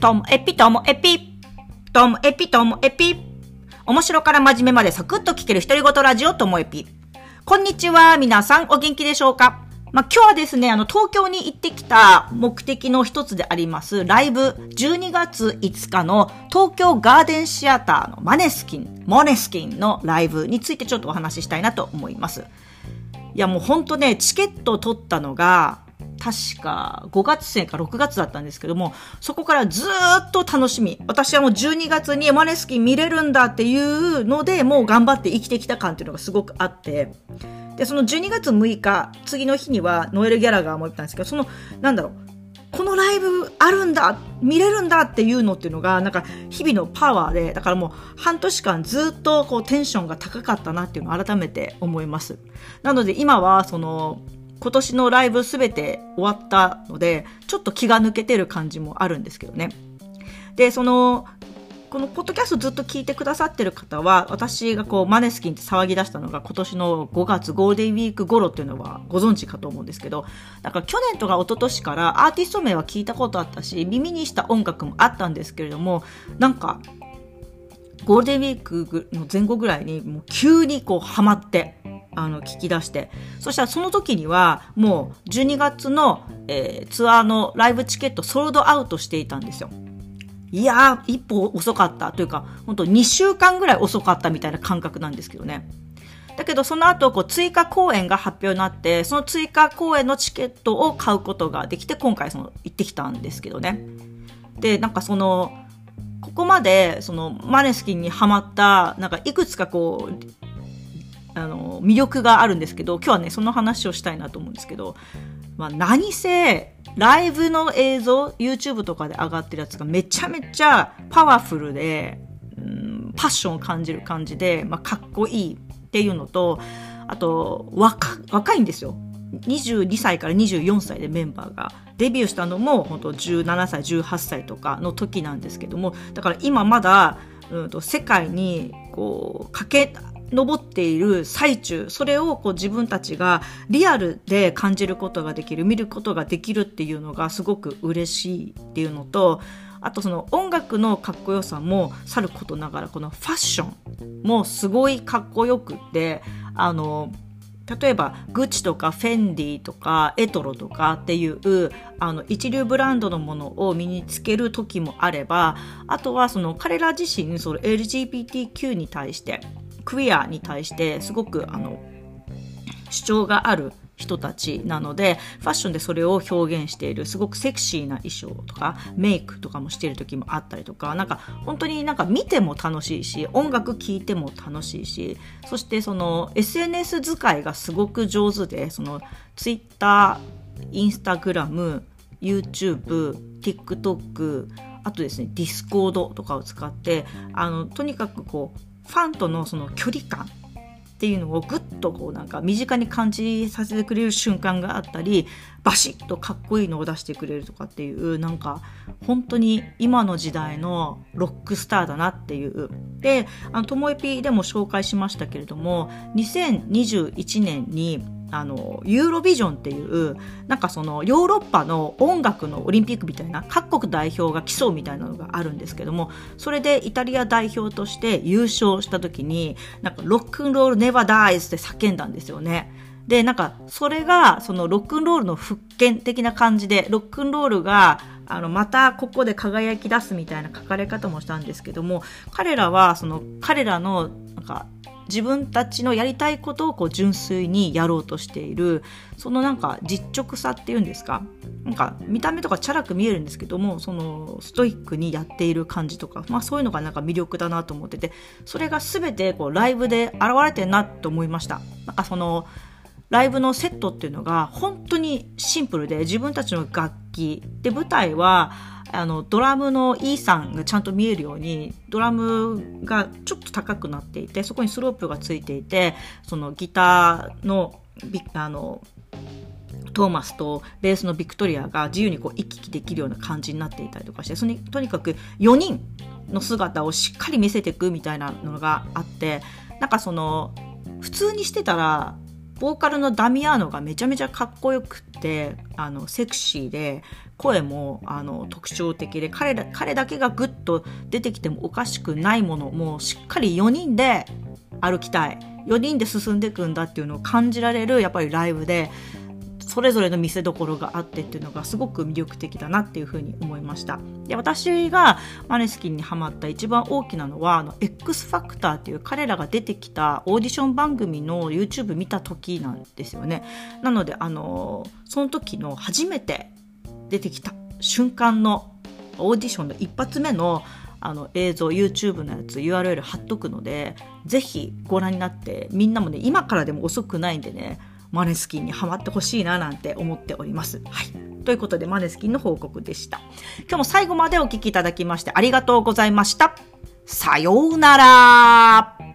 ともエピともエピ。ともエピともエピ。面白から真面目までサクッと聞ける独り言ラジオともエピ。こんにちは。皆さんお元気でしょうか？まあ、今日はですね、あの、東京に行ってきた目的の一つであります、ライブ、12月5日の東京ガーデンシアターのマネスキン、モネスキンのライブについてちょっとお話ししたいなと思います。いや、もうほんとね、チケット取ったのが、確か5月生か6月だったんですけども、そこからずっと楽しみ。私はもう12月にマネスキン見れるんだっていうので、もう頑張って生きてきた感っていうのがすごくあって、で、その12月6日、次の日にはノエル・ギャラガーも言ったんですけど、その、なんだろう、このライブあるんだ見れるんだっていうのっていうのが、なんか日々のパワーで、だからもう半年間ずっとこうテンションが高かったなっていうのを改めて思います。なので今はその、今年のライブすべて終わったので、ちょっと気が抜けてる感じもあるんですけどね。で、その、このポッドキャストずっと聞いてくださってる方は、私がこう、マネスキンって騒ぎ出したのが今年の5月ゴールデンウィーク頃っていうのはご存知かと思うんですけど、だから去年とか一昨年からアーティスト名は聞いたことあったし、耳にした音楽もあったんですけれども、なんか、ゴールデンウィークの前後ぐらいにもう急にこうハマって、あの、聞き出して。そしたらその時には、もう12月の、えー、ツアーのライブチケットソールドアウトしていたんですよ。いやー、一歩遅かったというか、本当2週間ぐらい遅かったみたいな感覚なんですけどね。だけど、その後、こう、追加公演が発表になって、その追加公演のチケットを買うことができて、今回、その、行ってきたんですけどね。で、なんかその、ここまで、その、マネスキンにハマった、なんか、いくつかこう、あの魅力があるんですけど今日はねその話をしたいなと思うんですけど、まあ、何せライブの映像 YouTube とかで上がってるやつがめちゃめちゃパワフルで、うん、パッションを感じる感じで、まあ、かっこいいっていうのとあと若若いんですよ。22歳から24歳でメンバーが。デビューしたのも本当17歳18歳とかの時なんですけどもだから今まだ、うんと世界にこう駆け上っている最中、それをこう自分たちがリアルで感じることができる、見ることができるっていうのがすごく嬉しいっていうのと、あとその音楽のかっこよさもさることながら、このファッションもすごいかっこよくって、あの、例えばグッチとかフェンディとかエトロとかっていうあの一流ブランドのものを身につける時もあればあとはその彼ら自身その LGBTQ に対してクイアに対してすごくあの主張がある人たちなのでファッションでそれを表現しているすごくセクシーな衣装とかメイクとかもしている時もあったりとかなんか本当になんか見ても楽しいし音楽聴いても楽しいしそしてその SNS 使いがすごく上手でその Twitter、Instagram、YouTube、TikTok あとですね、 Discord とかを使って、あの、とにかくこう、ファンとのその距離感っていうのをぐっとこうなんか身近に感じさせてくれる瞬間があったりバシッとかっこいいのを出してくれるとかっていうなんか本当に今の時代のロックスターだなっていう。でともえぴでも紹介しましたけれども2021年にあの、ユーロビジョンっていう、なんかその、ヨーロッパの音楽のオリンピックみたいな、各国代表が競うみたいなのがあるんですけども、それでイタリア代表として優勝した時に、なんか、ロックンロールネバーダイズって叫んだんですよね。で、なんか、それが、その、ロックンロールの復権的な感じで、ロックンロールが、あの、またここで輝き出すみたいな書かれ方もしたんですけども、彼らは、その、彼らの、なんか、自分たちのやりたいことをこう純粋にやろうとしている。そのなんか実直さっていうんですか。なんか見た目とかチャラく見えるんですけどもそのストイックにやっている感じとか、まあ、そういうのがなんか魅力だなと思っててそれが全てこうライブで現れてるなと思いました。なんかそのライブのセットっていうのが本当にシンプルで自分たちの楽器。で舞台はあの、ドラムの E さんがちゃんと見えるように、ドラムがちょっと高くなっていて、そこにスロープがついていて、そのギターの、あの、トーマスとベースのビクトリアが自由にこう行き来できるような感じになっていたりとかしてそにとにかく4人の姿をしっかり見せていくみたいなのがあってなんかその普通にしてたらボーカルのダミアーノがめちゃめちゃかっこよくって、あの、セクシーで、声も、あの、特徴的で、彼ら、彼だけがグッと出てきてもおかしくないもの、もしっかり4人で歩きたい。4人で進んでいくんだっていうのを感じられる、やっぱりライブで、それぞれの見せどころがあってっていうのがすごく魅力的だなっていうふうに思いました。で私がマネスキンにハマった一番大きなのはあの X ファクターっていう彼らが出てきたオーディション番組の YouTube 見た時なんですよね。なのであのその時の初めて出てきた瞬間のオーディションの一発目のあの映像 YouTube のやつ URL 貼っとくのでぜひご覧になってみんなもね今からでも遅くないんでねマネスキンにはまってほしいななんて思っております。はい。ということで、マネスキンの報告でした。今日も最後までお聴きいただきましてありがとうございました。さようなら